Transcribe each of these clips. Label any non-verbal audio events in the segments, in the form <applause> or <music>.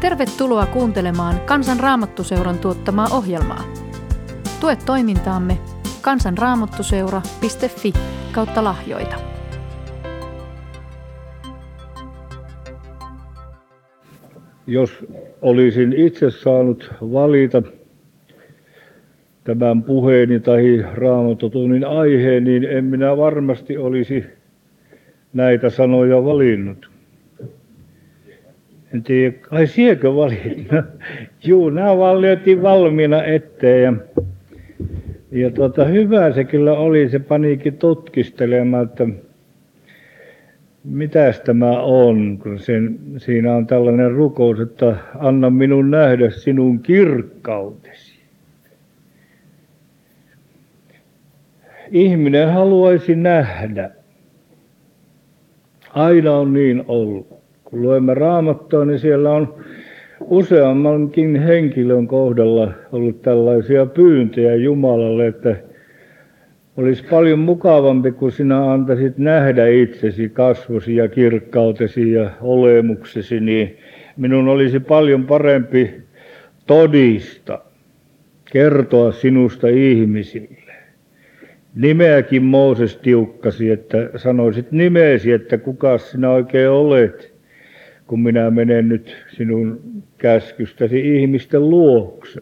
Tervetuloa kuuntelemaan Kansan Raamattuseuran tuottamaa ohjelmaa. Tue toimintaamme kansanraamattuseura.fi kautta lahjoita. Jos olisin itse saanut valita tämän puheeni tai raamatutunnin aiheen, niin en minä varmasti olisi näitä sanoja valinnut. En tiedä, ai siekö valit? No, juu, nämä vaan valmiina eteen. Ja, ja tuota, hyvä se kyllä oli, se panikin tutkistelemaan, että mitäs tämä on, kun sen, siinä on tällainen rukous, että anna minun nähdä sinun kirkkautesi. Ihminen haluaisi nähdä. Aina on niin ollut kun luemme raamattua, niin siellä on useammankin henkilön kohdalla ollut tällaisia pyyntöjä Jumalalle, että olisi paljon mukavampi, kun sinä antaisit nähdä itsesi, kasvosi ja kirkkautesi ja olemuksesi, niin minun olisi paljon parempi todista, kertoa sinusta ihmisille. Nimeäkin Mooses tiukkasi, että sanoisit nimeesi, että kuka sinä oikein olet kun minä menen nyt sinun käskystäsi ihmisten luokse.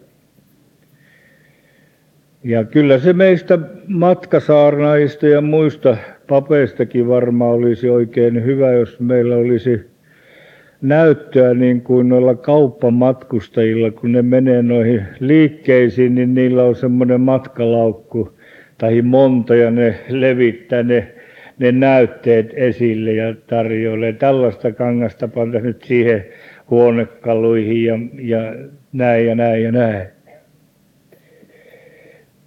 Ja kyllä se meistä matkasaarnaista ja muista papeistakin varmaan olisi oikein hyvä, jos meillä olisi näyttöä niin kuin noilla kauppamatkustajilla, kun ne menee noihin liikkeisiin, niin niillä on semmoinen matkalaukku tai monta ja ne levittää ne ne näytteet esille ja tarjoilee. Tällaista kangasta panta nyt siihen huonekaluihin ja, ja näin ja näin ja näin.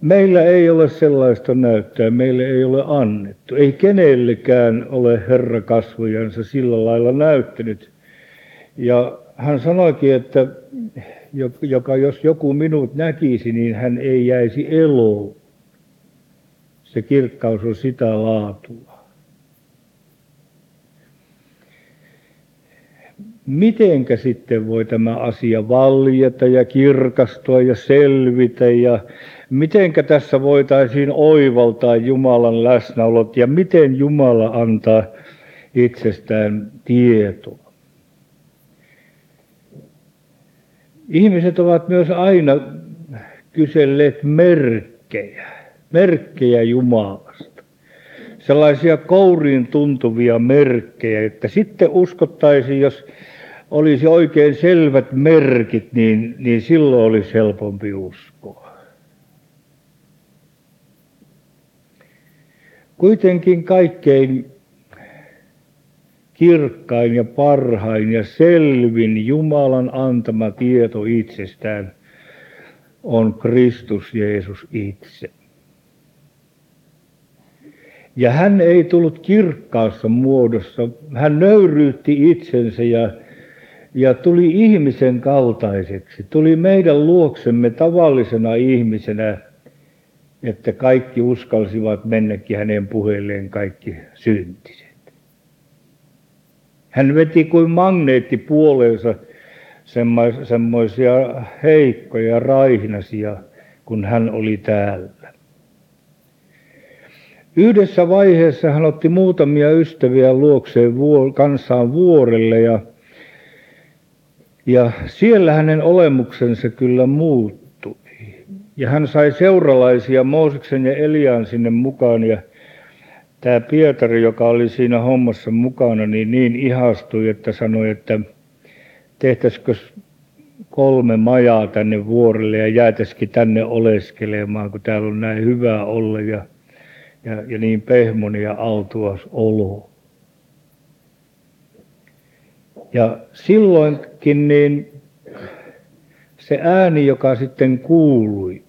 Meillä ei ole sellaista näyttöä, meille ei ole annettu. Ei kenellekään ole Herra kasvojansa sillä lailla näyttänyt. Ja hän sanoikin, että joka, jos joku minut näkisi, niin hän ei jäisi eloon. Se kirkkaus on sitä laatua. Mitenkä sitten voi tämä asia valjeta ja kirkastua ja selvitä ja mitenkä tässä voitaisiin oivaltaa Jumalan läsnäolot ja miten Jumala antaa itsestään tietoa. Ihmiset ovat myös aina kyselleet merkkejä, merkkejä Jumalasta. Sellaisia kouriin tuntuvia merkkejä, että sitten uskottaisiin, jos olisi oikein selvät merkit, niin, niin silloin olisi helpompi uskoa. Kuitenkin kaikkein kirkkain ja parhain ja selvin Jumalan antama tieto itsestään on Kristus Jeesus itse. Ja hän ei tullut kirkkaassa muodossa, hän nöyryytti itsensä ja ja tuli ihmisen kaltaiseksi, tuli meidän luoksemme tavallisena ihmisenä, että kaikki uskalsivat mennäkin hänen puheilleen kaikki syntiset. Hän veti kuin magneetti puoleensa semmoisia heikkoja, raihnasia, kun hän oli täällä. Yhdessä vaiheessa hän otti muutamia ystäviä luokseen kanssaan vuorelle ja ja siellä hänen olemuksensa kyllä muuttui. Ja hän sai seuralaisia Mooseksen ja Eliaan sinne mukaan ja tämä Pietari, joka oli siinä hommassa mukana, niin niin ihastui, että sanoi, että tehtäisikö kolme majaa tänne vuorelle ja jäätäisikin tänne oleskelemaan, kun täällä on näin hyvä olla ja, ja, ja niin pehmoni ja autuas olo. Ja silloinkin niin se ääni, joka sitten kuului,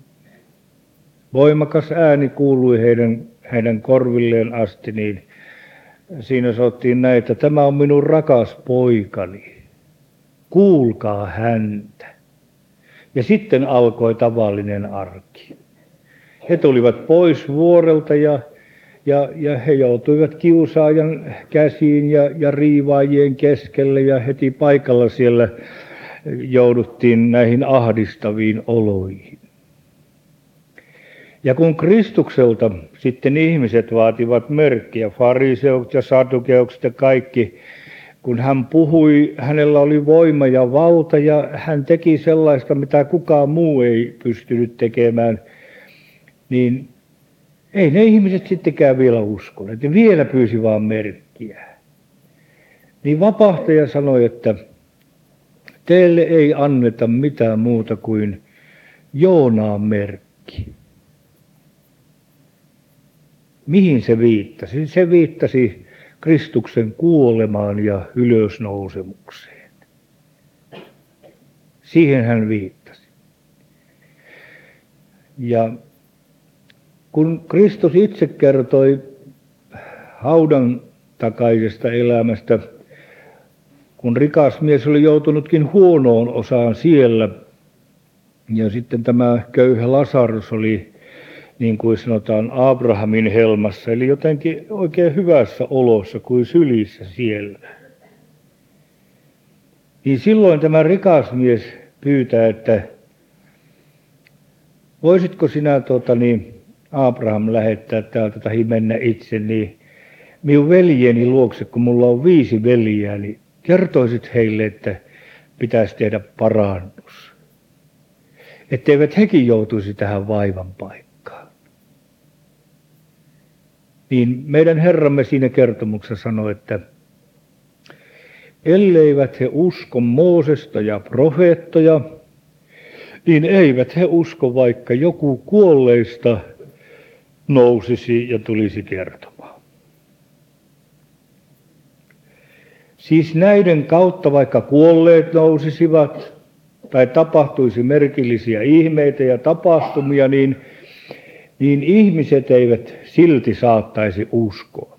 voimakas ääni kuului heidän, heidän korvilleen asti, niin siinä sanottiin näin, että tämä on minun rakas poikani, kuulkaa häntä. Ja sitten alkoi tavallinen arki. He tulivat pois vuorelta ja ja, ja he joutuivat kiusaajan käsiin ja, ja riivaajien keskelle ja heti paikalla siellä jouduttiin näihin ahdistaviin oloihin. Ja kun Kristukselta sitten ihmiset vaativat merkkiä, fariseukset ja sadukeukset ja kaikki, kun hän puhui, hänellä oli voima ja valta ja hän teki sellaista, mitä kukaan muu ei pystynyt tekemään, niin ei ne ihmiset sittenkään vielä uskoneet. Ne vielä pyysi vaan merkkiä. Niin vapahtaja sanoi, että teille ei anneta mitään muuta kuin Joonaan merkki. Mihin se viittasi? Se viittasi Kristuksen kuolemaan ja ylösnousemukseen. Siihen hän viittasi. Ja kun Kristus itse kertoi haudan takaisesta elämästä, kun rikas mies oli joutunutkin huonoon osaan siellä, ja sitten tämä köyhä Lasarus oli, niin kuin sanotaan, Abrahamin helmassa, eli jotenkin oikein hyvässä olossa kuin sylissä siellä. Niin silloin tämä rikas mies pyytää, että voisitko sinä tuota, niin, Abraham lähettää täältä tai mennä itse, niin minun veljeni luokse, kun mulla on viisi veljeä, niin kertoisit heille, että pitäisi tehdä parannus. Etteivät hekin joutuisi tähän vaivan paikkaan. Niin meidän Herramme siinä kertomuksessa sanoi, että elleivät he usko Moosesta ja profeettoja, niin eivät he usko, vaikka joku kuolleista nousisi ja tulisi kertomaan. Siis näiden kautta vaikka kuolleet nousisivat tai tapahtuisi merkillisiä ihmeitä ja tapahtumia, niin, niin ihmiset eivät silti saattaisi uskoa.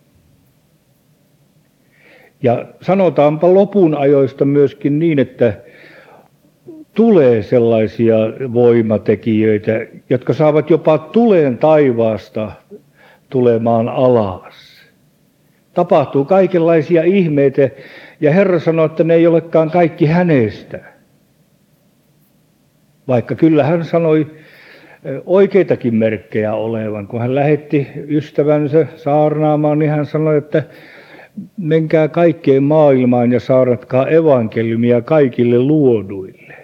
Ja sanotaanpa lopun ajoista myöskin niin, että tulee sellaisia voimatekijöitä, jotka saavat jopa tuleen taivaasta tulemaan alas. Tapahtuu kaikenlaisia ihmeitä ja Herra sanoo, että ne ei olekaan kaikki hänestä. Vaikka kyllä hän sanoi oikeitakin merkkejä olevan. Kun hän lähetti ystävänsä saarnaamaan, niin hän sanoi, että menkää kaikkeen maailmaan ja saaratkaa evankeliumia kaikille luoduille.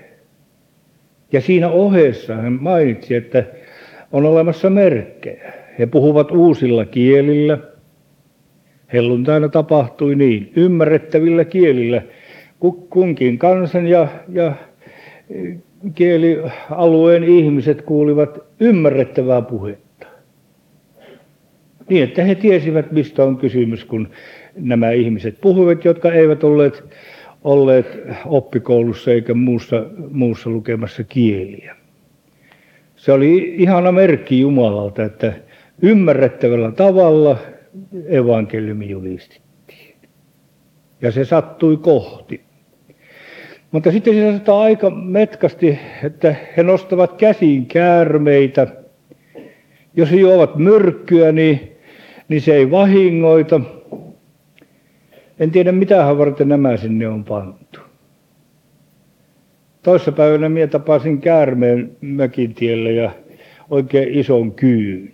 Ja siinä ohessa hän mainitsi, että on olemassa merkkejä. He puhuvat uusilla kielillä. Helluntaina tapahtui niin, ymmärrettävillä kielillä. Kunkin kansan ja, ja kielialueen ihmiset kuulivat ymmärrettävää puhetta. Niin, että he tiesivät, mistä on kysymys, kun nämä ihmiset puhuivat, jotka eivät olleet olleet oppikoulussa eikä muussa, muussa lukemassa kieliä. Se oli ihana merkki Jumalalta, että ymmärrettävällä tavalla evankeliumi julistettiin. Ja se sattui kohti. Mutta sitten se sanotaan aika metkasti, että he nostavat käsiin käärmeitä. Jos he juovat myrkkyä, niin, niin se ei vahingoita. En tiedä mitä varten nämä sinne on pantu. Toissapäivänä minä tapasin käärmeen mökin tiellä ja oikein ison kyyn.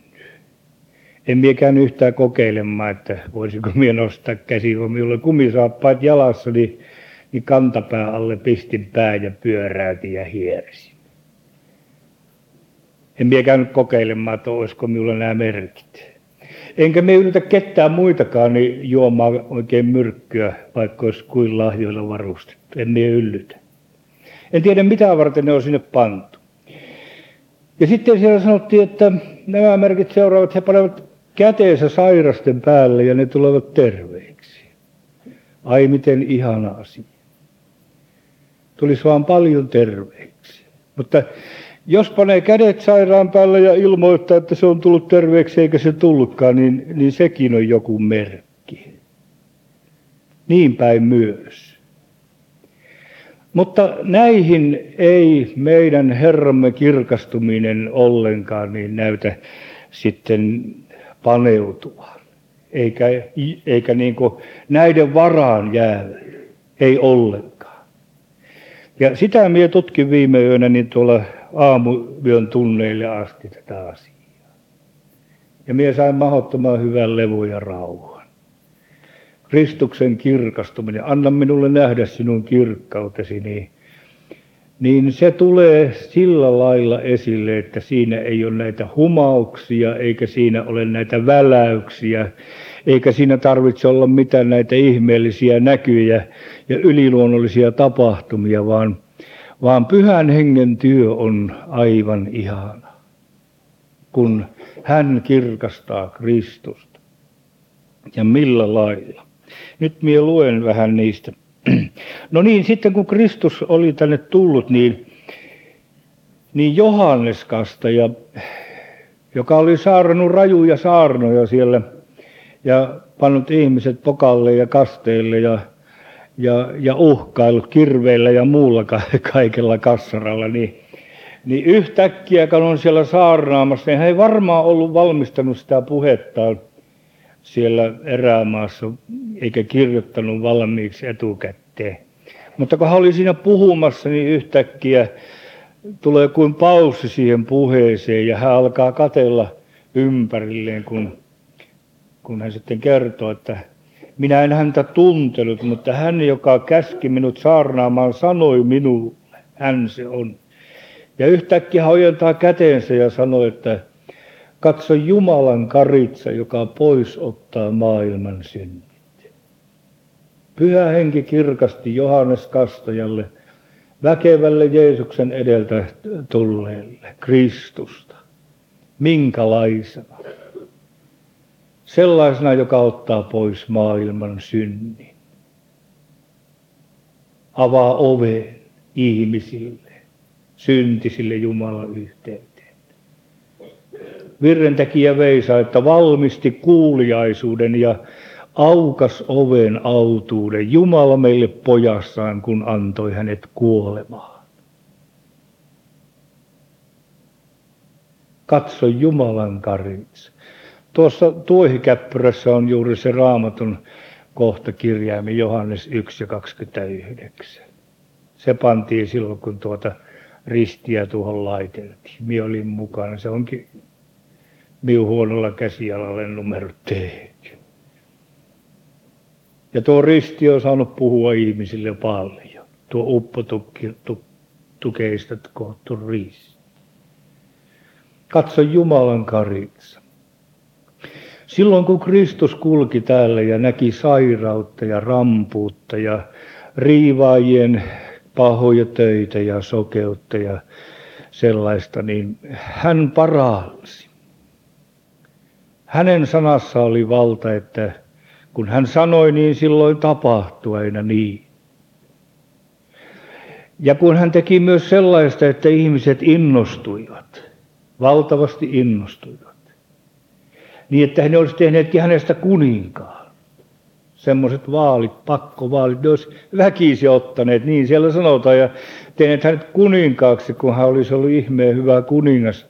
En minä käynyt yhtään kokeilemaan, että voisiko minä nostaa käsi, kun minulla kumisaappaat jalassa, niin, niin kantapää alle pistin pää ja pyöräytin ja hiersin. En minä käynyt kokeilemaan, että olisiko minulla nämä merkit. Enkä me yritä ketään muitakaan niin juomaan oikein myrkkyä, vaikka olisi kuin lahjoilla varustettu. En me yllytä. En tiedä mitä varten ne on sinne pantu. Ja sitten siellä sanottiin, että nämä merkit seuraavat, he panevat käteensä sairasten päälle ja ne tulevat terveiksi. Ai miten ihana asia. Tulisi vaan paljon terveiksi. Mutta jos panee kädet sairaan päälle ja ilmoittaa, että se on tullut terveeksi eikä se tullutkaan, niin, niin sekin on joku merkki. Niin päin myös. Mutta näihin ei meidän Herramme kirkastuminen ollenkaan niin näytä sitten paneutua. Eikä, eikä niin näiden varaan jää, ei ollenkaan. Ja sitä minä tutkin viime yönä niin tuolla aamuyön tunneille asti tätä asiaa. Ja minä sain mahdottoman hyvän levun ja rauhan. Kristuksen kirkastuminen, anna minulle nähdä sinun kirkkautesi, niin, niin se tulee sillä lailla esille, että siinä ei ole näitä humauksia, eikä siinä ole näitä väläyksiä, eikä siinä tarvitse olla mitään näitä ihmeellisiä näkyjä ja yliluonnollisia tapahtumia, vaan, vaan pyhän hengen työ on aivan ihana, kun hän kirkastaa Kristusta. Ja millä lailla? Nyt minä luen vähän niistä. <clears throat> No niin, sitten kun Kristus oli tänne tullut, niin, niin Johannes kastaja, joka oli saarnannut rajuja saarnoja siellä ja pannut ihmiset pokalle ja kasteille ja, ja, ja uhkailut kirveillä ja muulla <laughs> kaikella kassaralla, niin niin yhtäkkiä, kun on siellä saarnaamassa, niin hän ei varmaan ollut valmistanut sitä puhettaan siellä erämaassa, eikä kirjoittanut valmiiksi etukäteen. Mutta kun hän oli siinä puhumassa, niin yhtäkkiä tulee kuin paussi siihen puheeseen ja hän alkaa katella ympärilleen, kun, kun hän sitten kertoo, että minä en häntä tuntenut, mutta hän, joka käski minut saarnaamaan, sanoi minulle, hän se on. Ja yhtäkkiä hän ojentaa käteensä ja sanoo, että katso Jumalan karitsa, joka pois ottaa maailman synnit. Pyhä henki kirkasti Johannes Kastajalle, väkevälle Jeesuksen edeltä tulleelle, Kristusta. Minkälaisena? Sellaisena, joka ottaa pois maailman synnin. Avaa oveen ihmisille syntisille Jumalan yhteyteen. Virrentekijä veisa, että valmisti kuuliaisuuden ja aukas oven autuuden Jumala meille pojassaan, kun antoi hänet kuolemaan. Katso Jumalan karitsa. Tuossa tuohikäppyrässä on juuri se raamatun kohta kirjaimi Johannes 1 ja 29. Se pantiin silloin, kun tuota ristiä tuohon laiteltiin. Minä olin mukana. Se onkin minun huonolla käsialalle numero tehty. Ja tuo risti on saanut puhua ihmisille paljon. Tuo uppotukeista koottu risti. Katso Jumalan karitsa. Silloin kun Kristus kulki täällä ja näki sairautta ja rampuutta ja riivaajien pahoja töitä ja sokeutta ja sellaista, niin hän paransi. Hänen sanassa oli valta, että kun hän sanoi, niin silloin tapahtui aina niin. Ja kun hän teki myös sellaista, että ihmiset innostuivat, valtavasti innostuivat, niin että he olisivat tehneetkin hänestä kuninkaan semmoiset vaalit, pakkovaalit, ne olisi väkisi ottaneet, niin siellä sanotaan, ja tehneet hänet kuninkaaksi, kun hän olisi ollut ihmeen hyvä kuningas.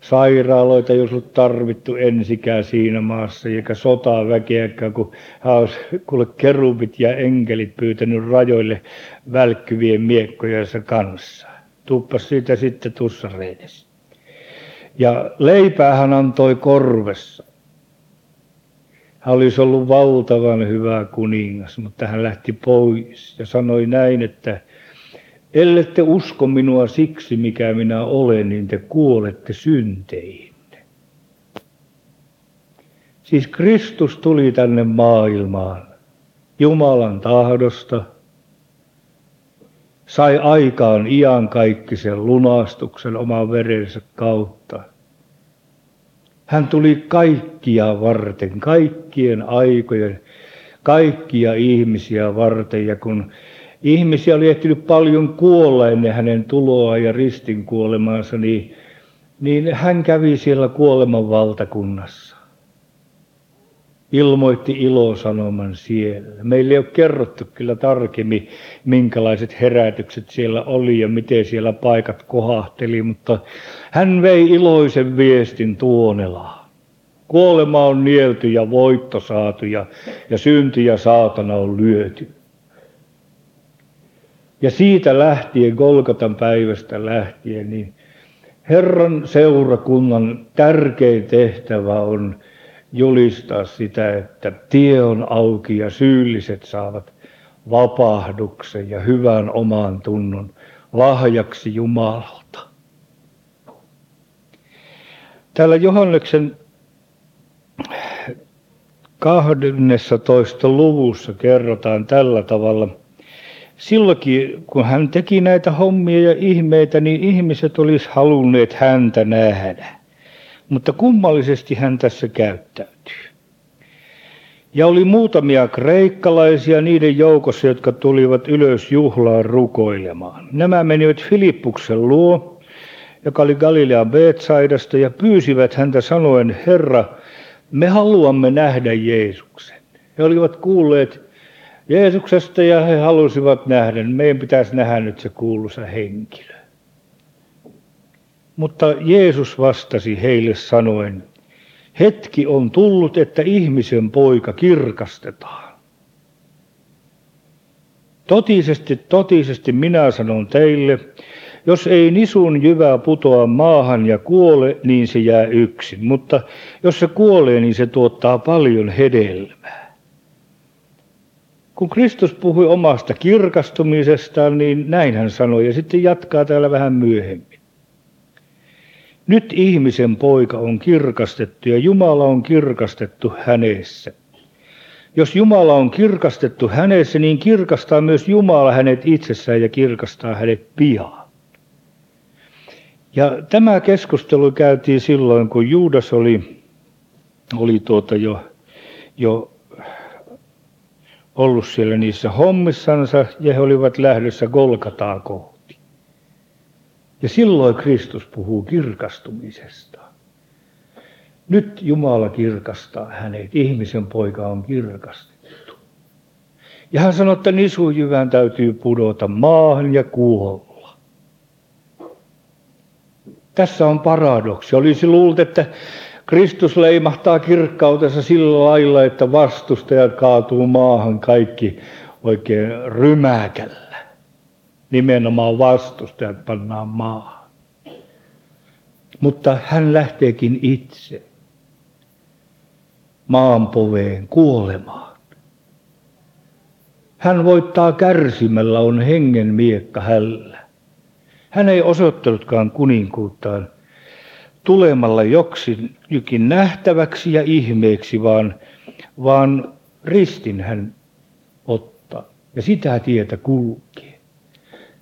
Sairaaloita ei olisi tarvittu ensikään siinä maassa, eikä sotaa väkeäkään, kun hän olisi kuule kerubit ja enkelit pyytänyt rajoille välkkyvien miekkojensa kanssa. Tuppas siitä sitten tussa Ja leipää hän antoi korvessa. Hän olisi ollut valtavan hyvä kuningas, mutta hän lähti pois ja sanoi näin, että ellette usko minua siksi, mikä minä olen, niin te kuolette synteihin. Siis Kristus tuli tänne maailmaan Jumalan tahdosta, sai aikaan iankaikkisen lunastuksen oman verensä kautta. Hän tuli kaikkia varten, kaikkien aikojen, kaikkia ihmisiä varten. Ja kun ihmisiä oli ehtinyt paljon kuolla ennen hänen tuloa ja ristin kuolemaansa, niin, niin hän kävi siellä kuoleman valtakunnassa ilmoitti ilosanoman siellä. Meille ei ole kerrottu kyllä tarkemmin, minkälaiset herätykset siellä oli ja miten siellä paikat kohahteli, mutta hän vei iloisen viestin Tuonelaan. Kuolema on nielty ja voitto saatu ja, ja synti ja saatana on lyöty. Ja siitä lähtien, Golgatan päivästä lähtien, niin Herran seurakunnan tärkein tehtävä on julistaa sitä, että tie on auki ja syylliset saavat vapahduksen ja hyvän oman tunnon lahjaksi Jumalalta. Täällä Johanneksen 12. luvussa kerrotaan tällä tavalla. Silloinkin, kun hän teki näitä hommia ja ihmeitä, niin ihmiset olisi halunneet häntä nähdä. Mutta kummallisesti hän tässä käyttäytyy. Ja oli muutamia kreikkalaisia niiden joukossa, jotka tulivat ylös juhlaan rukoilemaan. Nämä menivät Filippuksen luo, joka oli Galilean Betsaidasta, ja pyysivät häntä sanoen, Herra, me haluamme nähdä Jeesuksen. He olivat kuulleet Jeesuksesta ja he halusivat nähdä, meidän pitäisi nähdä nyt se kuuluisa henkilö. Mutta Jeesus vastasi heille sanoen, hetki on tullut, että ihmisen poika kirkastetaan. Totisesti, totisesti minä sanon teille, jos ei nisun jyvä putoa maahan ja kuole, niin se jää yksin. Mutta jos se kuolee, niin se tuottaa paljon hedelmää. Kun Kristus puhui omasta kirkastumisestaan, niin näin hän sanoi ja sitten jatkaa täällä vähän myöhemmin. Nyt ihmisen poika on kirkastettu ja Jumala on kirkastettu hänessä. Jos Jumala on kirkastettu hänessä, niin kirkastaa myös Jumala hänet itsessään ja kirkastaa hänet pian. Ja tämä keskustelu käytiin silloin, kun Juudas oli, oli tuota jo, jo ollut siellä niissä hommissansa ja he olivat lähdössä Golgataa kohti. Ja silloin Kristus puhuu kirkastumisesta. Nyt Jumala kirkastaa hänet, ihmisen poika on kirkastettu. Ja hän sanoi, että nisujyvän täytyy pudota maahan ja kuolla. Tässä on paradoksi. Olisi luullut, että Kristus leimahtaa kirkkautensa sillä lailla, että vastustajat kaatuu maahan kaikki oikein rymäkällä. Nimenomaan vastustajat pannaan maahan. Mutta hän lähteekin itse maanpoveen kuolemaan. Hän voittaa kärsimällä, on hengen miekka hällä. Hän ei osoittanutkaan kuninkuuttaan tulemalla jokin nähtäväksi ja ihmeeksi, vaan, vaan ristin hän ottaa ja sitä tietä kulkee.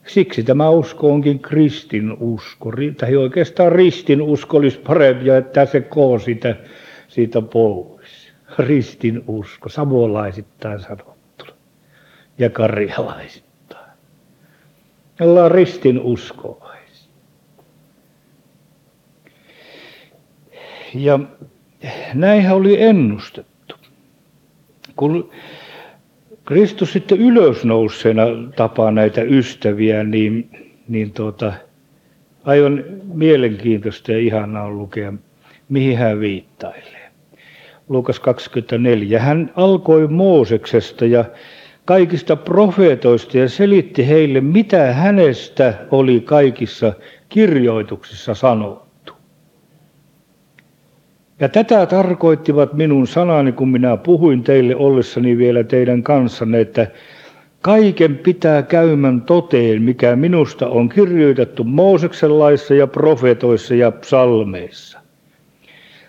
Siksi tämä usko onkin kristin usko, tai oikeastaan ristin usko olisi parempi, että se koo siitä, siitä pois. Ristin usko, savolaisittain sanottuna ja karjalaisittain ollaan ristin uskovaisia. Ja näinhän oli ennustettu. Kun Kristus sitten ylösnouseena tapaa näitä ystäviä, niin, niin tuota, aivan mielenkiintoista ja ihanaa on lukea, mihin hän viittailee. Lukas 24. Hän alkoi Mooseksesta ja kaikista profeetoista ja selitti heille, mitä hänestä oli kaikissa kirjoituksissa sanottu. Ja tätä tarkoittivat minun sanani, kun minä puhuin teille ollessani vielä teidän kanssanne, että kaiken pitää käymän toteen, mikä minusta on kirjoitettu Mooseksen laissa ja profetoissa ja psalmeissa.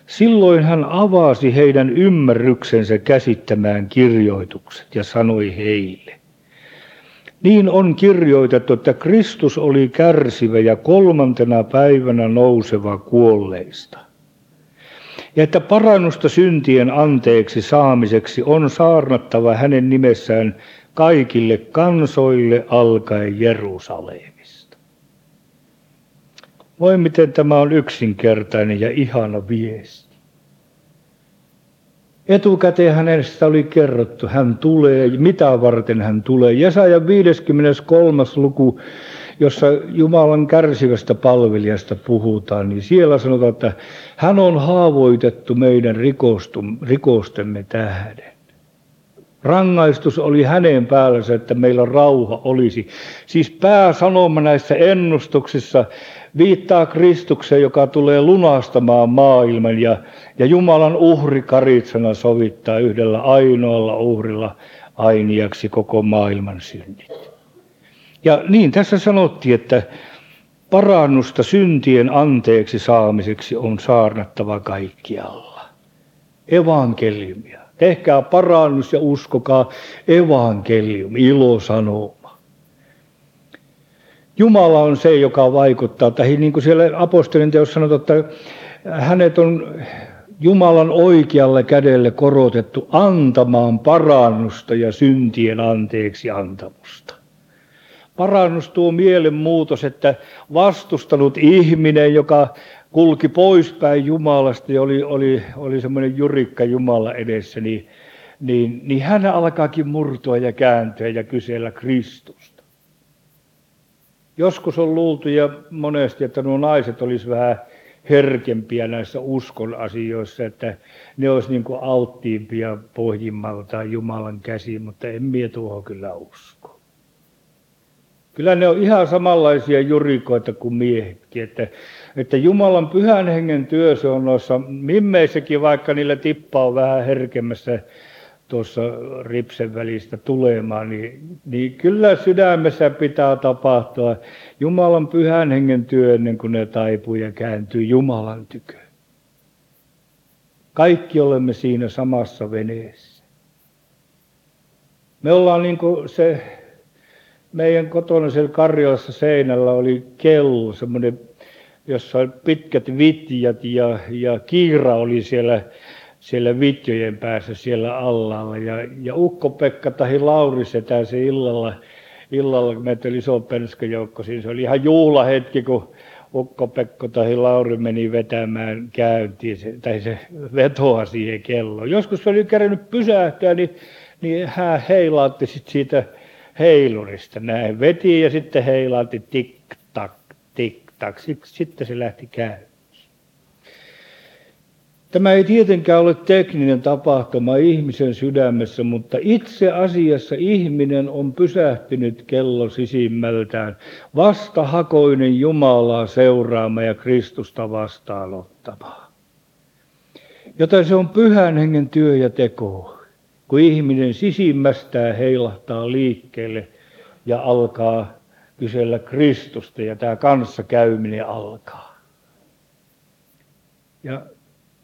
Silloin hän avasi heidän ymmärryksensä käsittämään kirjoitukset ja sanoi heille. Niin on kirjoitettu, että Kristus oli kärsivä ja kolmantena päivänä nouseva kuolleista. Ja että parannusta syntien anteeksi saamiseksi on saarnattava hänen nimessään kaikille kansoille alkaen Jerusalemista. Voi miten tämä on yksinkertainen ja ihana viesti. Etukäteen hänestä oli kerrottu, hän tulee, mitä varten hän tulee. Jesaja 53. luku, jossa Jumalan kärsivästä palvelijasta puhutaan, niin siellä sanotaan, että hän on haavoitettu meidän rikostemme tähden. Rangaistus oli hänen päällänsä, että meillä rauha olisi. Siis pääsanoma näissä ennustuksissa viittaa Kristukseen, joka tulee lunastamaan maailman ja, ja Jumalan uhri karitsana sovittaa yhdellä ainoalla uhrilla ainiaksi koko maailman synnit. Ja niin tässä sanottiin, että parannusta syntien anteeksi saamiseksi on saarnattava kaikkialla. Evankeliumia. Tehkää parannus ja uskokaa evankelium, ilosanoma. Jumala on se, joka vaikuttaa. Tai niin kuin siellä apostolin teossa sanotaan, että hänet on Jumalan oikealle kädelle korotettu antamaan parannusta ja syntien anteeksi antamusta. Parannus tuo mielenmuutos, että vastustanut ihminen, joka kulki poispäin Jumalasta ja oli, oli, oli semmoinen jurikka Jumala edessä, niin, niin, niin hän alkaakin murtua ja kääntyä ja kysellä Kristusta. Joskus on luultu ja monesti, että nuo naiset olisivat vähän herkempiä näissä uskon asioissa, että ne olisi niin kuin alttiimpia pohjimmalta Jumalan käsiin, mutta en mie tuohon kyllä usko. Kyllä ne on ihan samanlaisia jurikoita kuin miehetkin, että, että Jumalan pyhän hengen työ se on noissa mimmeissäkin, vaikka niillä tippa on vähän herkemmässä tuossa ripsen välistä tulemaan, niin, niin kyllä sydämessä pitää tapahtua Jumalan pyhän hengen työ ennen kuin ne taipuu ja kääntyy Jumalan tykö. Kaikki olemme siinä samassa veneessä. Me ollaan niin kuin se, meidän kotona siellä Karjalassa seinällä oli kello, semmoinen, jossa oli pitkät vitjat ja, ja kiira oli siellä siellä vitjojen päässä siellä allalla. Ja, ja Ukko-Pekka tai Lauri se illalla, illalla kun meitä oli iso penskäjoukko, siinä se oli ihan juhlahetki, kun Ukko-Pekko tai Lauri meni vetämään käyntiin, se, tai se vetoa siihen kelloon. Joskus se oli kerännyt pysähtyä, niin, niin hän heilaatti sit siitä heilurista näin. Veti ja sitten heilaatti tik-tak, tik-tak. Sitten se lähti käyntiin. Tämä ei tietenkään ole tekninen tapahtuma ihmisen sydämessä, mutta itse asiassa ihminen on pysähtynyt kello sisimmältään, vastahakoinen Jumalaa seuraama ja Kristusta vastaanottama. Joten se on pyhän hengen työ ja teko, kun ihminen sisimmästään heilahtaa liikkeelle ja alkaa kysellä Kristusta ja tämä kanssakäyminen alkaa. Ja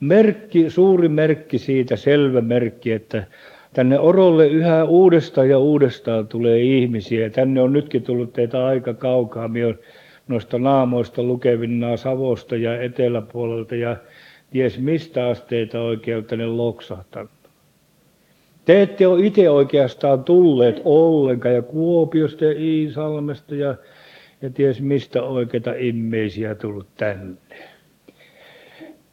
merkki, suuri merkki siitä, selvä merkki, että tänne Orolle yhä uudestaan ja uudestaan tulee ihmisiä. Tänne on nytkin tullut teitä aika kaukaa. Minä olen noista naamoista lukevinnaa Savosta ja eteläpuolelta ja ties mistä asteita oikein tänne loksahtanut. Te ette ole itse oikeastaan tulleet ollenkaan ja Kuopiosta ja Iisalmesta ja, ja ties mistä oikeita immeisiä tullut tänne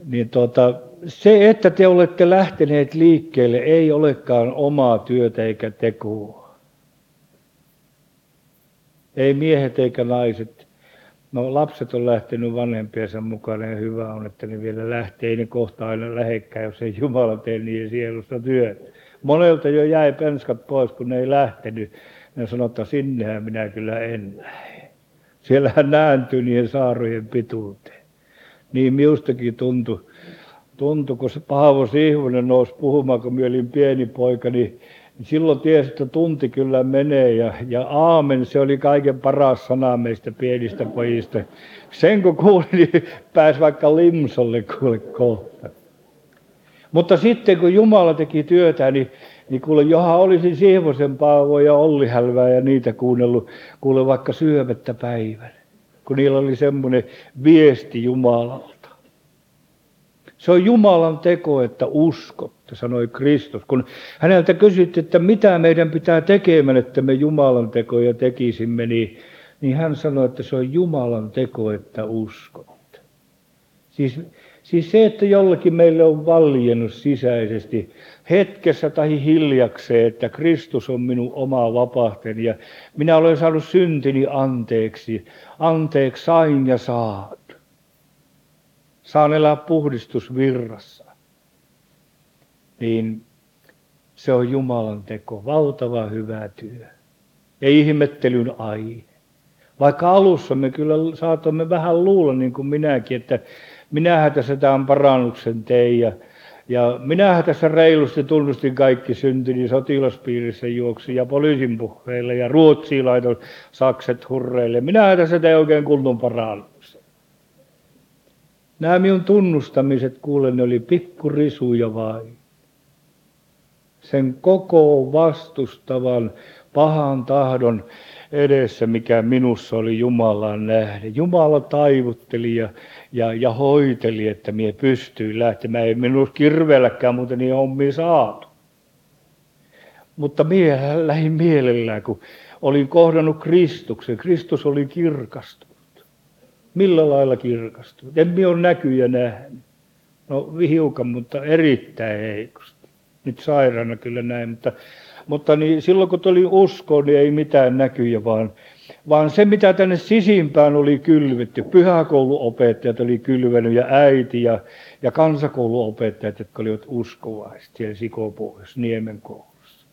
niin tuota, se, että te olette lähteneet liikkeelle, ei olekaan omaa työtä eikä tekoa. Ei miehet eikä naiset. No lapset on lähtenyt vanhempiensa mukana ja hyvä on, että ne vielä lähtee. Ei ne kohta aina lähekkään, jos ei Jumala tee niiden sielusta työtä. Monelta jo jäi penskat pois, kun ne ei lähtenyt. Ne sanoi, että sinnehän minä kyllä en lähde. Siellähän nääntyy niiden saarojen pituuteen niin minustakin tuntui, tuntui kun se Paavo Sihvonen nousi puhumaan, kun minä olin pieni poika, niin silloin tiesi, että tunti kyllä menee ja, ja aamen, se oli kaiken paras sana meistä pienistä pojista. Sen kun kuuli, niin pääsi vaikka limsolle kuule kohta. Mutta sitten kun Jumala teki työtä, niin, niin kuule, johan olisin Sihvosen Paavo ja Olli Hälvää ja niitä kuunnellut, kuule vaikka syömättä päivän kun niillä oli semmoinen viesti Jumalalta. Se on Jumalan teko, että uskotte, sanoi Kristus. Kun häneltä kysyttiin, että mitä meidän pitää tekemään, että me Jumalan tekoja tekisimme, niin, niin hän sanoi, että se on Jumalan teko, että uskotte. Siis, siis se, että jollakin meille on valjennut sisäisesti hetkessä tai hiljakseen, että Kristus on minun oma vapahteni ja minä olen saanut syntini anteeksi. Anteeksi sain ja saat. Saan elää puhdistusvirrassa. Niin Se on Jumalan teko, valtava hyvä työ. Ja ihmettelyn aihe. Vaikka alussa me kyllä saatamme vähän luulla, niin kuin minäkin, että minähän tässä tämän parannuksen tein ja, ja minähän tässä reilusti tunnustin kaikki syntini sotilaspiirissä juoksi ja poliisin puheille ja Ruotsiin laitoin sakset hurreille. Minähän tässä tein oikein kunnon parannuksen. Nämä minun tunnustamiset, kuulen, ne oli pikkurisuja vain. Sen koko vastustavan pahan tahdon edessä, mikä minussa oli Jumalan nähden. Jumala taivutteli ja, ja, ja hoiteli, että minä pystyin lähtemään. Ei minun kirveelläkään muuten niin hommi saatu. Mutta minä lähdin mielellään, kun olin kohdannut Kristuksen. Kristus oli kirkastunut. Millä lailla kirkastunut? En minä ole näkyjä nähnyt. No hiukan, mutta erittäin heikosti. Nyt sairaana kyllä näin, mutta mutta niin silloin kun tuli usko, niin ei mitään näkyjä, vaan, vaan se mitä tänne sisimpään oli kylvetty, pyhäkouluopettajat oli kylvänyt ja äiti ja, ja kansakouluopettajat, jotka olivat uskovaiset siellä Sikopohjassa, Niemen koulussa.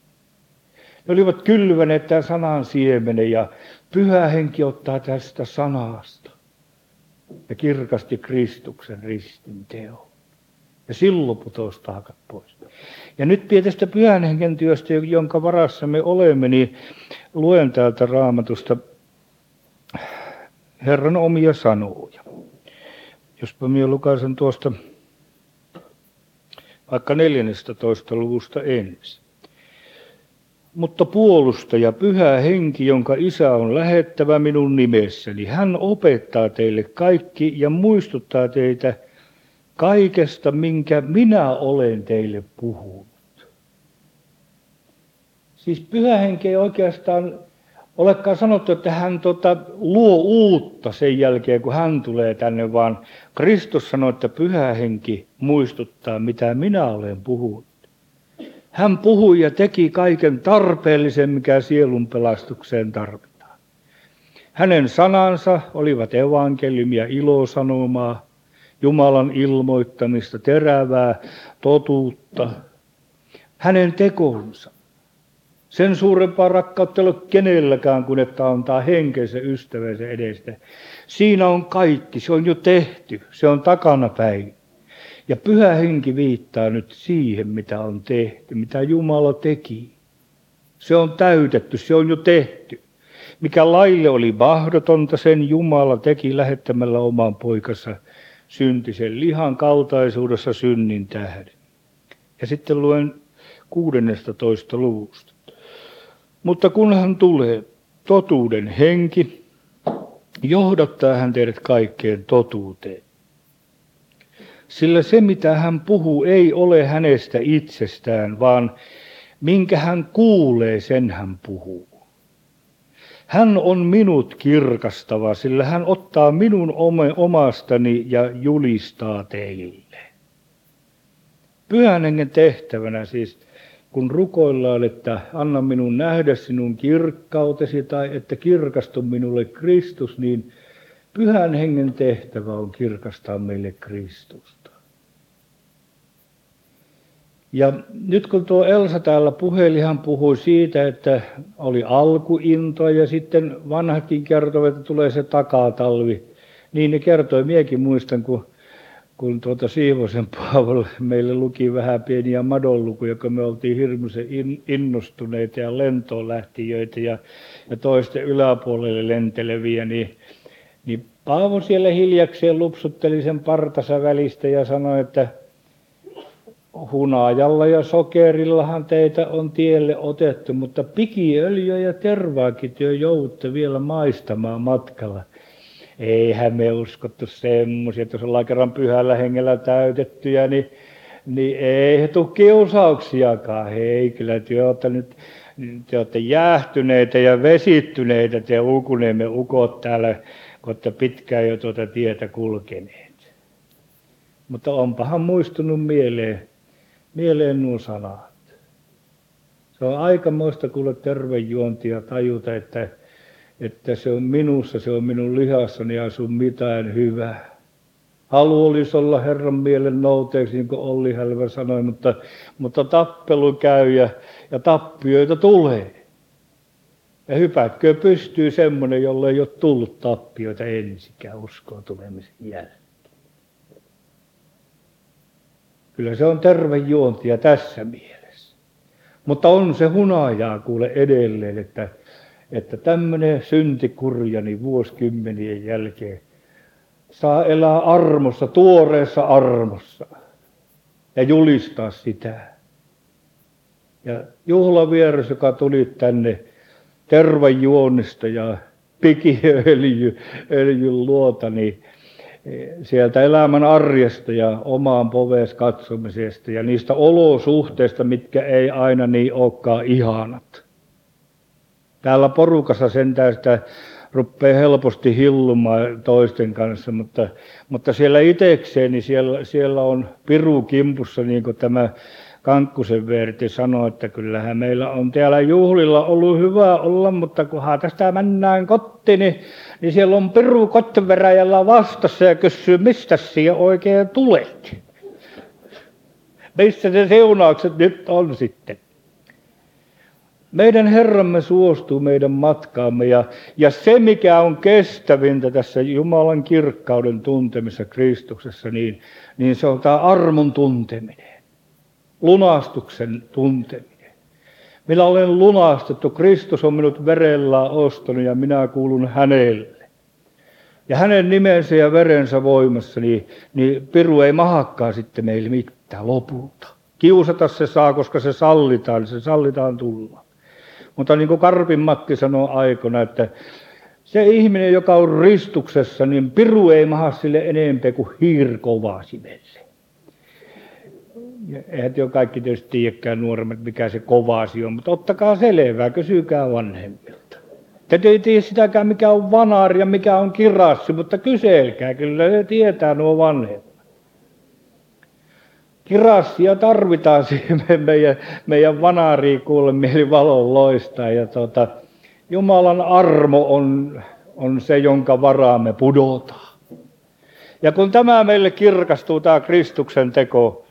Ne olivat kylväneet tämän sanan siemenen ja pyhä henki ottaa tästä sanasta ja kirkasti Kristuksen ristin teon. Ja silloin putosi taakat pois. Ja nyt tästä pyhän hengen työstä, jonka varassa me olemme, niin luen täältä raamatusta Herran omia sanoja. Jospa minä lukaisen tuosta vaikka 14. luvusta ensin. Mutta puolustaja, pyhä henki, jonka isä on lähettävä minun nimessäni, hän opettaa teille kaikki ja muistuttaa teitä – kaikesta, minkä minä olen teille puhunut. Siis pyhä henki ei oikeastaan olekaan sanottu, että hän tota, luo uutta sen jälkeen, kun hän tulee tänne, vaan Kristus sanoi, että pyhä henki muistuttaa, mitä minä olen puhunut. Hän puhui ja teki kaiken tarpeellisen, mikä sielun pelastukseen tarvitaan. Hänen sanansa olivat evankeliumia, ilosanomaa, Jumalan ilmoittamista, terävää totuutta, hänen tekonsa. Sen suurempaa rakkautta ei ole kenelläkään kuin että antaa henkensä ystävänsä edestä. Siinä on kaikki, se on jo tehty, se on takana päin. Ja pyhä henki viittaa nyt siihen, mitä on tehty, mitä Jumala teki. Se on täytetty, se on jo tehty. Mikä laille oli mahdotonta, sen Jumala teki lähettämällä oman poikansa syntisen lihan kaltaisuudessa synnin tähden. Ja sitten luen 16. luvusta. Mutta kun hän tulee, totuuden henki, johdattaa hän teidät kaikkeen totuuteen. Sillä se, mitä hän puhuu, ei ole hänestä itsestään, vaan minkä hän kuulee, sen hän puhuu. Hän on minut kirkastava, sillä hän ottaa minun omastani ja julistaa teille. Pyhän hengen tehtävänä siis, kun rukoillaan, että anna minun nähdä sinun kirkkautesi tai että kirkastu minulle Kristus, niin pyhän hengen tehtävä on kirkastaa meille Kristusta. Ja nyt kun tuo Elsa täällä puheli, hän puhui siitä, että oli alkuintoa ja sitten vanhatkin kertovat, että tulee se takatalvi. Niin ne kertoi, miekin muistan, kun, kun tuota Siivosen Paavolle meille luki vähän pieniä madonlukuja, kun me oltiin hirmuisen innostuneita ja lentoon lähtiöitä ja, ja toisten yläpuolelle lenteleviä, niin, niin Paavo siellä hiljakseen lupsutteli sen partansa välistä ja sanoi, että hunajalla ja sokerillahan teitä on tielle otettu, mutta pikiöljyä ja tervaakin työ joudutte vielä maistamaan matkalla. Eihän me uskottu semmoisia, että jos ollaan kerran pyhällä hengellä täytettyjä, niin, niin ei tule kiusauksiakaan. Hei, kyllä te olette nyt te olette jäähtyneitä ja vesittyneitä, te ukuneemme ukot täällä, kun olette pitkään jo tuota tietä kulkeneet. Mutta onpahan muistunut mieleen mieleen nuo sanat. Se on aikamoista kuule tervejuontia tajuta, että, että se on minussa, se on minun lihassani ja sun mitään hyvää. Halu olisi olla Herran mielen nouteeksi, niin kuin Olli Hälvä sanoi, mutta, mutta tappelu käy ja, ja tappioita tulee. Ja hypätkö pystyy semmoinen, jolle ei ole tullut tappioita ensikään uskoon tulemisen jälkeen. Kyllä se on terve juontia tässä mielessä. Mutta on se hunajaa kuule edelleen, että, että tämmöinen syntikurja niin vuosikymmenien jälkeen saa elää armossa, tuoreessa armossa ja julistaa sitä. Ja juhlavieras, joka tuli tänne tervajuonnista ja pikiöljyn luota, niin sieltä elämän arjesta ja omaan poves katsomisesta ja niistä olosuhteista, mitkä ei aina niin olekaan ihanat. Täällä porukassa sentään sitä rupeaa helposti hillumaan toisten kanssa, mutta, mutta siellä itsekseen, niin siellä, siellä on piru kimpussa, niin kuin tämä Kankkusen Verti sanoi, että kyllähän meillä on täällä juhlilla ollut hyvä olla, mutta kunhan tästä mennään kotiin, niin, niin siellä on piru kottiveräjällä vastassa ja kysyy, mistä siihen oikein tulet. Missä ne seunaukset nyt on sitten? Meidän Herramme suostuu meidän matkaamme ja, ja se, mikä on kestävintä tässä Jumalan kirkkauden tuntemisessa Kristuksessa, niin, niin se on tämä armon tunteminen lunastuksen tunteminen. Minä olen lunastettu, Kristus on minut verellä ostanut ja minä kuulun hänelle. Ja hänen nimensä ja verensä voimassa, niin, niin piru ei mahakkaa sitten meille mitään lopulta. Kiusata se saa, koska se sallitaan, se sallitaan tulla. Mutta niin kuin Karpin Matti sanoi aikana, että se ihminen, joka on ristuksessa, niin piru ei maha sille enempää kuin hiirkovaasimelle eihän te kaikki tietysti tiedäkään nuoremmat, mikä se kova asia on, mutta ottakaa selvää, kysykää vanhemmilta. Te ei tiedä sitäkään, mikä on vanari ja mikä on kirassi, mutta kyselkää, kyllä ne tietää nuo vanhemmat. Kirassia tarvitaan <laughs> siihen meidän, meidän vanariin kuule mieli valon loistaa. Ja tuota, Jumalan armo on, on se, jonka varaamme pudotaan. Ja kun tämä meille kirkastuu, tämä Kristuksen teko,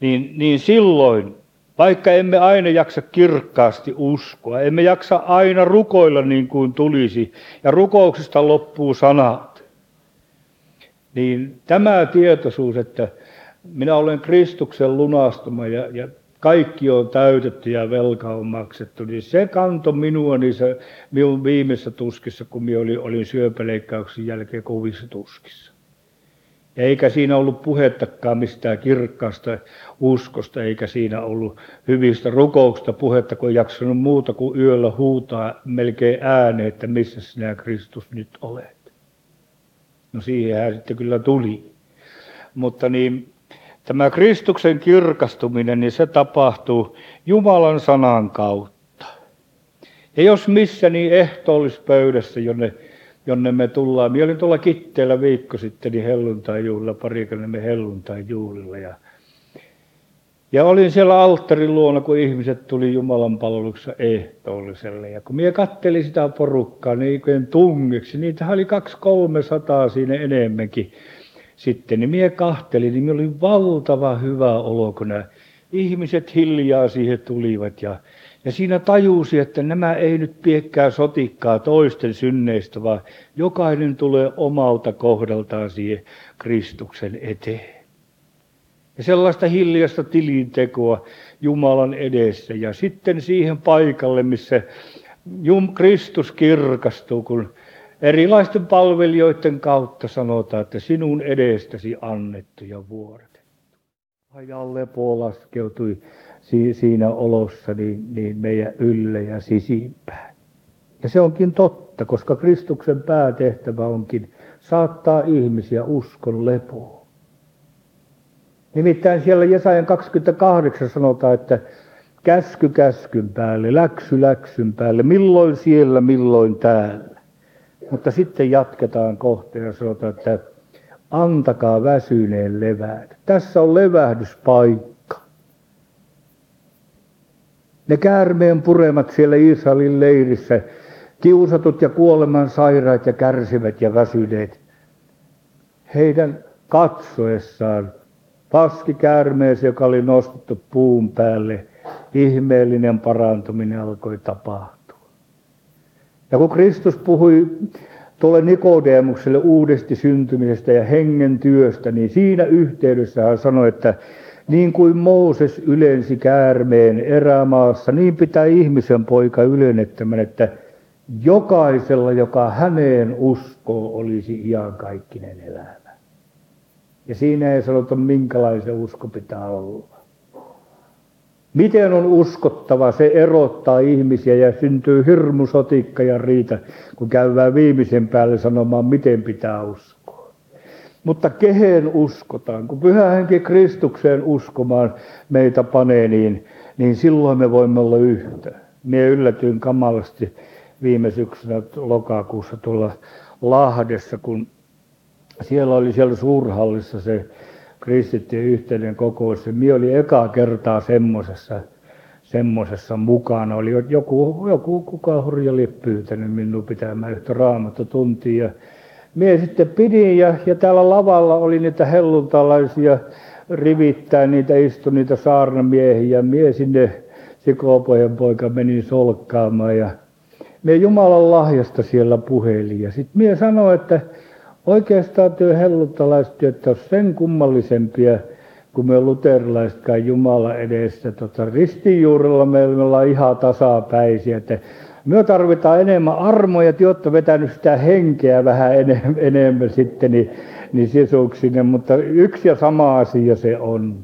niin, niin silloin, vaikka emme aina jaksa kirkkaasti uskoa, emme jaksa aina rukoilla niin kuin tulisi, ja rukouksesta loppuu sanat, niin tämä tietoisuus, että minä olen Kristuksen lunastama ja, ja kaikki on täytetty ja velka on maksettu, niin se kanto minua niissä minun viimeisessä tuskissa, kun minä olin, olin syöpäleikkauksen jälkeen kovissa tuskissa. Eikä siinä ollut puhettakaan mistään kirkkaasta uskosta, eikä siinä ollut hyvistä rukouksista puhetta, kun ei jaksanut muuta kuin yöllä huutaa melkein ääneen, että missä sinä Kristus nyt olet. No siihenhän sitten kyllä tuli. Mutta niin, tämä Kristuksen kirkastuminen, niin se tapahtuu Jumalan sanan kautta. Ja jos missä, niin ehtoollispöydässä, jonne jonne me tullaan. Minä olin tuolla Kitteellä viikko sitten niin helluntai-juhlilla, parikymmentä helluntai-juhlilla. Ja, ja olin siellä alttarin luona, kun ihmiset tuli Jumalan palveluksessa ehtoolliselle. Ja kun minä kattelin sitä porukkaa niin tungeksi, niitä oli kaksi kolme sataa siinä enemmänkin sitten, niin minä kahtelin, niin oli valtava hyvä olo, kun nämä ihmiset hiljaa siihen tulivat ja ja siinä tajusi, että nämä ei nyt piekkää sotikkaa toisten synneistä, vaan jokainen tulee omalta kohdaltaan siihen Kristuksen eteen. Ja sellaista hiljasta tilintekoa Jumalan edessä. Ja sitten siihen paikalle, missä Jum Kristus kirkastuu, kun erilaisten palvelijoiden kautta sanotaan, että sinun edestäsi annettu ja vuodatettu. Hajalle lepo laskeutui siinä olossa niin, niin meidän ylle ja sisimpään. Ja se onkin totta, koska Kristuksen päätehtävä onkin saattaa ihmisiä uskon lepoon. Nimittäin siellä Jesajan 28 sanotaan, että käsky käskyn päälle, läksy läksyn päälle, milloin siellä, milloin täällä. Mutta sitten jatketaan kohta ja sanotaan, että antakaa väsyneen levätä. Tässä on levähdyspaikka. Ne käärmeen puremat siellä Israelin leirissä, kiusatut ja kuoleman sairaat ja kärsivät ja väsyneet, heidän katsoessaan paskikäärmeesi, joka oli nostettu puun päälle, ihmeellinen parantuminen alkoi tapahtua. Ja kun Kristus puhui tuolle Nikodemukselle uudesti syntymisestä ja hengen työstä, niin siinä yhteydessä hän sanoi, että niin kuin Mooses ylensi käärmeen erämaassa, niin pitää ihmisen poika ylennettämän, että jokaisella, joka häneen uskoo, olisi iankaikkinen elämä. Ja siinä ei sanota, minkälaisen usko pitää olla. Miten on uskottava, se erottaa ihmisiä ja syntyy hirmu sotikka ja riita, kun käydään viimeisen päälle sanomaan, miten pitää uskoa. Mutta kehen uskotaan? Kun pyhä henki Kristukseen uskomaan meitä panee, niin, niin silloin me voimme olla yhtä. Mie yllätyin kamalasti viime syksynä lokakuussa tuolla Lahdessa, kun siellä oli siellä suurhallissa se kristittyjen yhteinen kokous. Minä olin ekaa kertaa semmoisessa, semmoisessa mukana. Oli joku, joku kuka hurja oli pyytänyt minua pitämään yhtä raamattu tuntia. Mie sitten pidin ja, ja täällä lavalla oli niitä helluntalaisia rivittäin, niitä istui niitä saarnamiehiä. Mie sinne sikopojen poika menin solkkaamaan ja me Jumalan lahjasta siellä puhelin. Ja sitten mie sanoin, että Oikeastaan työ helluttalaiset että on sen kummallisempia kuin me luterilaisetkaan Jumala edessä. Tota, ristijuurella meillä ollaan ihan tasapäisiä. Että me tarvitaan enemmän armoja, jotta vetänyt sitä henkeä vähän enemmän, enemmän sitten niin, niin sisuksinen, mutta yksi ja sama asia se on.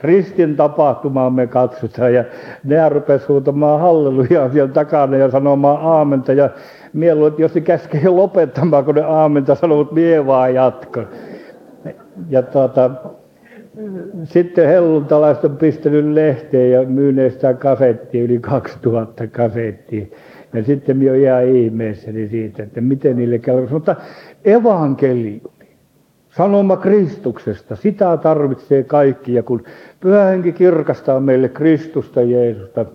Ristin tapahtumaa me katsotaan ja ne rupesi huutamaan hallelujaa siellä takana ja sanomaan aamenta ja Mielu, että jos se käskee lopettamaan, kun ne aamenta sanoo, että mie vaan jatko. Ja tuota, sitten helluntalaiset on pistänyt lehteen ja myyneet sitä kasettia, yli 2000 kasettia. Ja sitten minä olen ihan ihmeessäni siitä, että miten niille käy. Mutta evankeliumi, sanoma Kristuksesta, sitä tarvitsee kaikki. Ja kun pyhä henki kirkastaa meille Kristusta Jeesusta,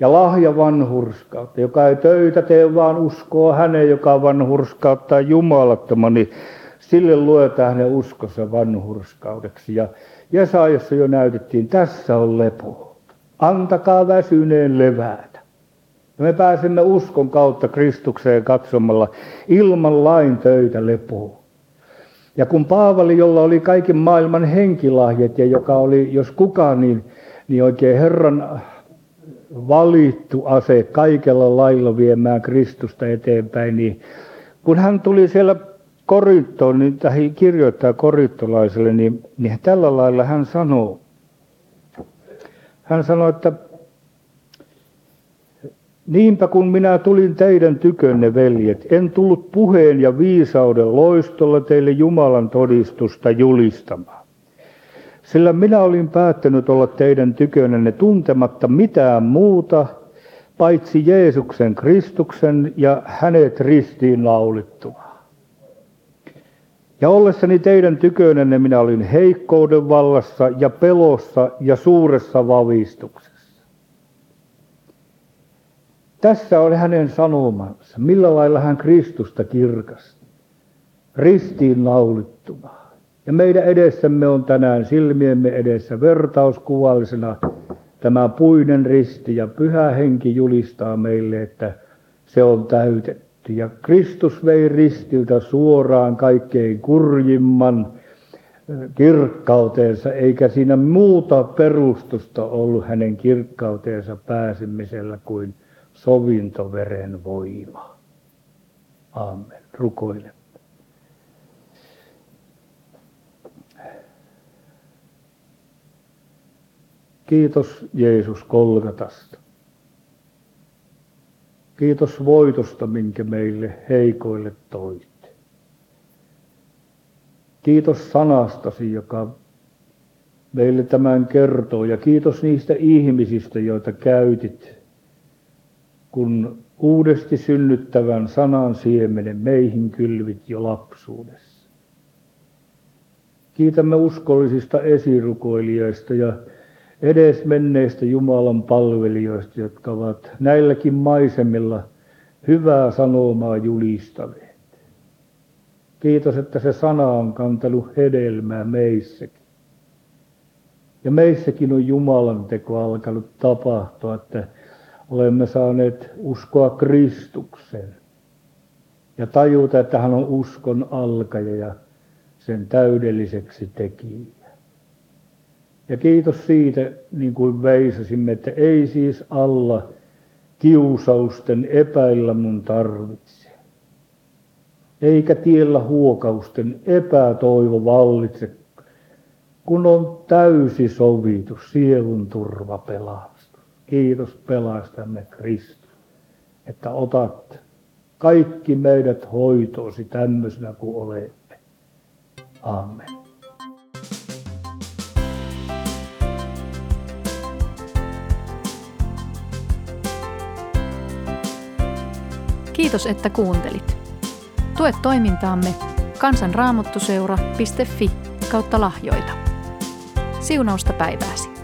ja lahja vanhurskautta, joka ei töitä tee, vaan uskoo häneen, joka vanhurskauttaa jumalattoman, niin sille luetaan hänen uskonsa vanhurskaudeksi. Ja Jesaajassa jo näytettiin, tässä on lepo. Antakaa väsyneen levätä. Me pääsemme uskon kautta Kristukseen katsomalla ilman lain töitä lepoon. Ja kun Paavali, jolla oli kaiken maailman henkilahjat ja joka oli, jos kukaan, niin, niin oikein Herran valittu ase kaikella lailla viemään Kristusta eteenpäin, niin kun hän tuli siellä Korintoon, niin tai kirjoittaa korintolaiselle, niin, niin tällä lailla hän sanoo. Hän sanoi, että Niinpä kun minä tulin teidän tykönne, veljet, en tullut puheen ja viisauden loistolla teille Jumalan todistusta julistamaan sillä minä olin päättänyt olla teidän tykönänne tuntematta mitään muuta, paitsi Jeesuksen Kristuksen ja hänet ristiin laulittuna. Ja ollessani teidän tykönänne minä olin heikkouden vallassa ja pelossa ja suuressa vavistuksessa. Tässä on hänen sanomansa, millä lailla hän Kristusta kirkasti, ristiin laulittuna. Ja meidän edessämme on tänään silmiemme edessä vertauskuvallisena tämä puinen risti ja pyhä henki julistaa meille, että se on täytetty. Ja Kristus vei ristiltä suoraan kaikkein kurjimman kirkkauteensa, eikä siinä muuta perustusta ollut hänen kirkkauteensa pääsemisellä kuin sovintoveren voima. Amen. Rukoilemme. Kiitos Jeesus Kolgatasta. Kiitos voitosta, minkä meille heikoille toitte. Kiitos sanastasi, joka meille tämän kertoo. Ja kiitos niistä ihmisistä, joita käytit, kun uudesti synnyttävän sanan siemenen meihin kylvit jo lapsuudessa. Kiitämme uskollisista esirukoilijoista ja edesmenneistä Jumalan palvelijoista, jotka ovat näilläkin maisemilla hyvää sanomaa julistaneet. Kiitos, että se sana on kantanut hedelmää meissäkin. Ja meissäkin on Jumalan teko alkanut tapahtua, että olemme saaneet uskoa Kristuksen ja tajuta, että hän on uskon alkaja ja sen täydelliseksi tekijä. Ja kiitos siitä, niin kuin veisasimme, että ei siis alla kiusausten epäillä mun tarvitse. Eikä tiellä huokausten epätoivo vallitse, kun on täysi sovitus, sielun turva pelastus. Kiitos pelastamme Kristus, että otat kaikki meidät hoitoosi tämmöisenä kuin olemme. Amen. Kiitos, että kuuntelit. Tue toimintaamme kansanraamottuseura.fi kautta lahjoita. Siunausta päivääsi.